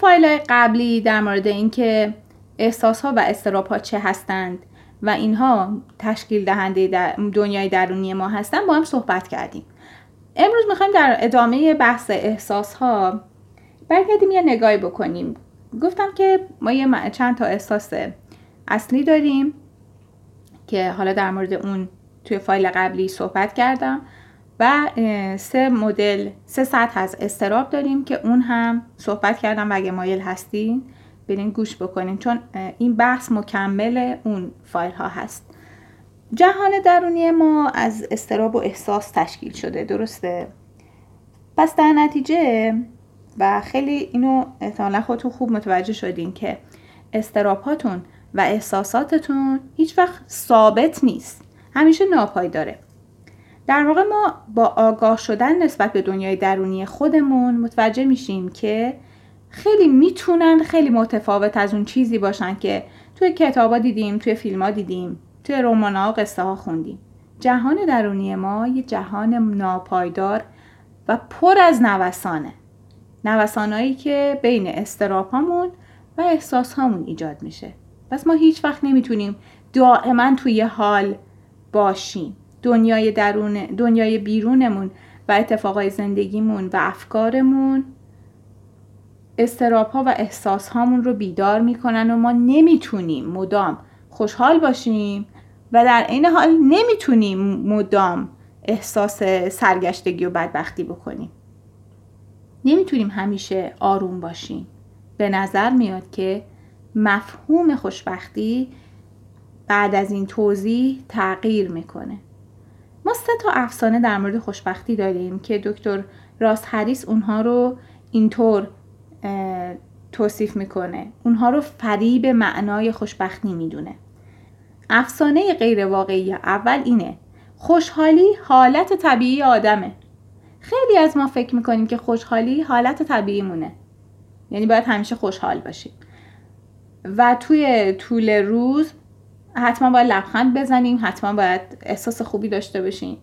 فایل قبلی در مورد اینکه احساس ها و استراب ها چه هستند و اینها تشکیل دهنده در دنیای درونی ما هستند با هم صحبت کردیم. امروز می‌خوایم در ادامه بحث احساس ها برگردیم یه نگاهی بکنیم. گفتم که ما یه چند تا احساس اصلی داریم که حالا در مورد اون توی فایل قبلی صحبت کردم. و سه مدل سه سطح از استراب داریم که اون هم صحبت کردم و اگه مایل هستین برین گوش بکنین چون این بحث مکمل اون فایل ها هست. جهان درونی ما از استراب و احساس تشکیل شده درسته؟ پس در نتیجه و خیلی اینو احتمالا خودتون خوب متوجه شدین که استرابهاتون و احساساتتون هیچ وقت ثابت نیست. همیشه ناپایداره. در واقع ما با آگاه شدن نسبت به دنیای درونی خودمون متوجه میشیم که خیلی می‌تونن خیلی متفاوت از اون چیزی باشن که توی کتابا دیدیم توی فیلم ها دیدیم توی رمان ها و قصه ها خوندیم. جهان درونی ما یه جهان ناپایدار و پر از نوسانه. نوسانهایی که بین استراپامون و احساس هامون ایجاد میشه. پس ما هیچ وقت نمی‌تونیم دائما توی حال باشیم. دنیای درون دنیای بیرونمون و اتفاقای زندگیمون و افکارمون استراب ها و احساس هامون رو بیدار می‌کنن و ما نمی‌تونیم مدام خوشحال باشیم و در این حال نمی‌تونیم مدام احساس سرگشتگی و بدبختی بکنیم. نمی‌تونیم همیشه آروم باشیم. به نظر میاد که مفهوم خوشبختی بعد از این توضیح تغییر می‌کنه. ما سه تا افسانه در مورد خوشبختی داریم که دکتر راس هریس اونها رو اینطور توصیف می‌کنه. اونها رو فریب معنای خوشبختی می‌دونه. افسانه غیر واقعی اول اینه خوشحالی حالت طبیعی آدمه. خیلی از ما فکر می‌کنیم که خوشحالی حالت طبیعی مونه یعنی باید همیشه خوشحال باشیم. و توی طول روز حتما باید لبخند بزنیم حتما باید احساس خوبی داشته باشیم.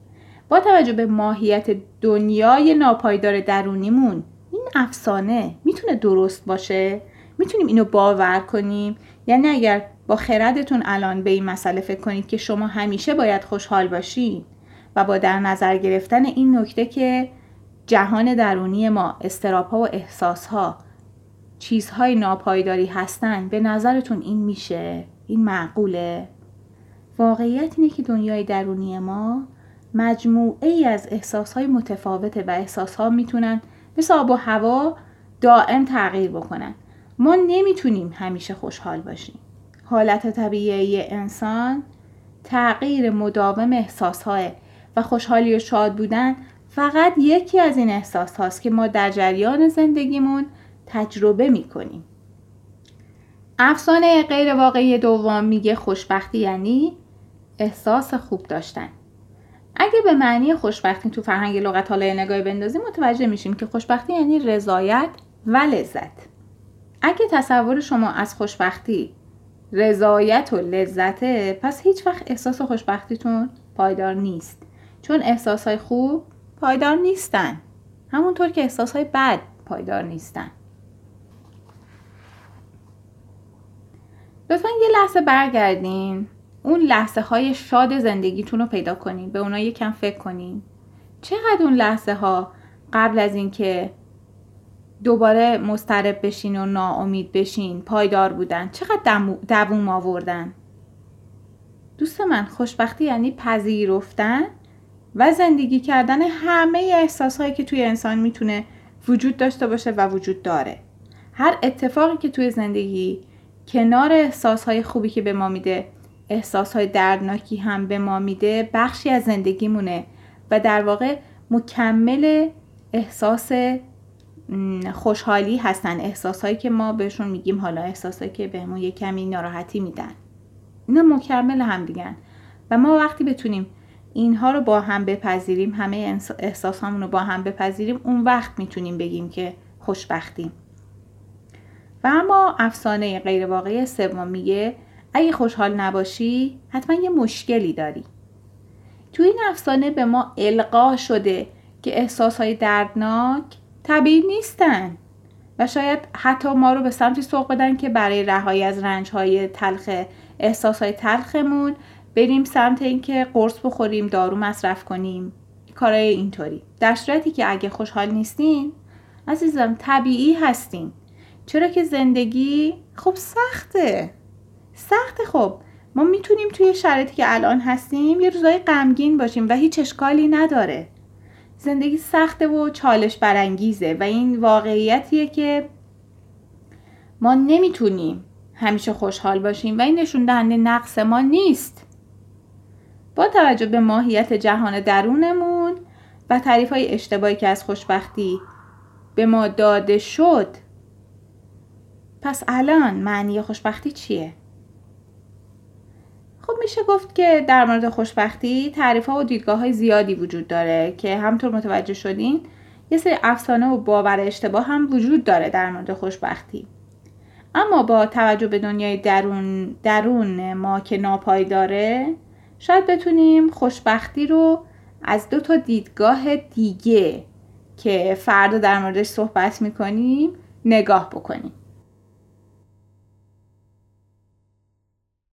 با توجه به ماهیت دنیای ناپایدار درونیمون این افسانه می‌تونه درست باشه؟ می‌تونیم اینو باور کنیم؟ یعنی اگر با خردتون الان به این مسئله فکر کنید که شما همیشه باید خوشحال باشید و با در نظر گرفتن این نکته که جهان درونی ما استراپ ها و احساس ها چیزهای ناپایداری هستن به نظرتون این میشه؟ این معقوله؟ واقعیت اینه که دنیای درونی ما مجموعه ای از احساس های متفاوته و احساس ها می‌تونن مثل آب و هوا دائم تغییر بکنن. ما نمی‌تونیم همیشه خوشحال باشیم. حالت طبیعی انسان تغییر مداوم احساس های و خوشحالی و شاد بودن فقط یکی از این احساس هاست که ما در جریان زندگیمون تجربه می‌کنیم. افسانه غیر واقعی دوم میگه خوشبختی یعنی احساس خوب داشتن. اگه به معنی خوشبختی تو فرهنگ لغت حالا نگاهی بندازیم متوجه میشیم که خوشبختی یعنی رضایت و لذت. اگه تصور شما از خوشبختی رضایت و لذته پس هیچ وقت احساس خوشبختیتون پایدار نیست. چون احساسهای خوب پایدار نیستن. همونطور که احساسهای بد پایدار نیستن. لطفا یه لحظه برگردین. اون لحظه های شاد زندگیتون رو پیدا کنین. به اونا یکم فکر کنین. چقدر اون لحظه ها قبل از اینکه دوباره مسترب بشین و ناامید بشین پایدار بودن چقدر دووم آوردن؟ دوست من خوشبختی یعنی پذیرفتن و زندگی کردن همه احساسهایی که توی انسان می‌تونه وجود داشته باشه و وجود داره. هر اتفاقی که توی زندگی کنار احساسهای خوبی که به ما میده احساسهای دردناکی هم به ما میده بخشی از زندگیمونه و در واقع مکمل احساس خوشحالی هستن. احساسهایی که ما بهشون میگیم حالا احساسهایی که بهمون یه کمی ناراحتی میدن. اینا مکمل هم دیگن و ما وقتی بتونیم اینها رو با هم بپذیریم همه احساس رو با هم بپذیریم اون وقت می‌تونیم بگیم که خوشبختیم. و اما افسانه غیر واقعی سوم میگه اگه خوشحال نباشی حتما یه مشکلی داری. تو این افسانه به ما القا شده که احساسهای دردناک طبیعی نیستن و شاید حتی ما رو به سمتی سوق بدن که برای رهایی از رنج های تلخ احساس های تلخمون بریم سمت اینکه قرص بخوریم دارو مصرف کنیم. کارای اینطوری. در صورتی که اگه خوشحال نیستین عزیزم طبیعی هستین. چرا که زندگی خب سخته. سخته خب. ما می‌تونیم توی شرایطی که الان هستیم یه روزای غمگین باشیم و هیچ اشکالی نداره. زندگی سخته و چالش برانگیزه و این واقعیتیه که ما نمی‌تونیم همیشه خوشحال باشیم و این نشون دهنده نقص ما نیست. با توجه به ماهیت جهان درونمون و تعریف های اشتباهی که از خوشبختی به ما داده شد پس الان معنی خوشبختی چیه؟ خب میشه گفت که در مورد خوشبختی تعریف ها و دیدگاه های زیادی وجود داره که همطور متوجه شدین یه سری افسانه و باور اشتباه هم وجود داره در مورد خوشبختی اما با توجه به دنیای درون, درون ما که ناپایداره شاید بتونیم خوشبختی رو از دو تا دیدگاه دیگه که فردا در موردش صحبت می‌کنیم نگاه بکنیم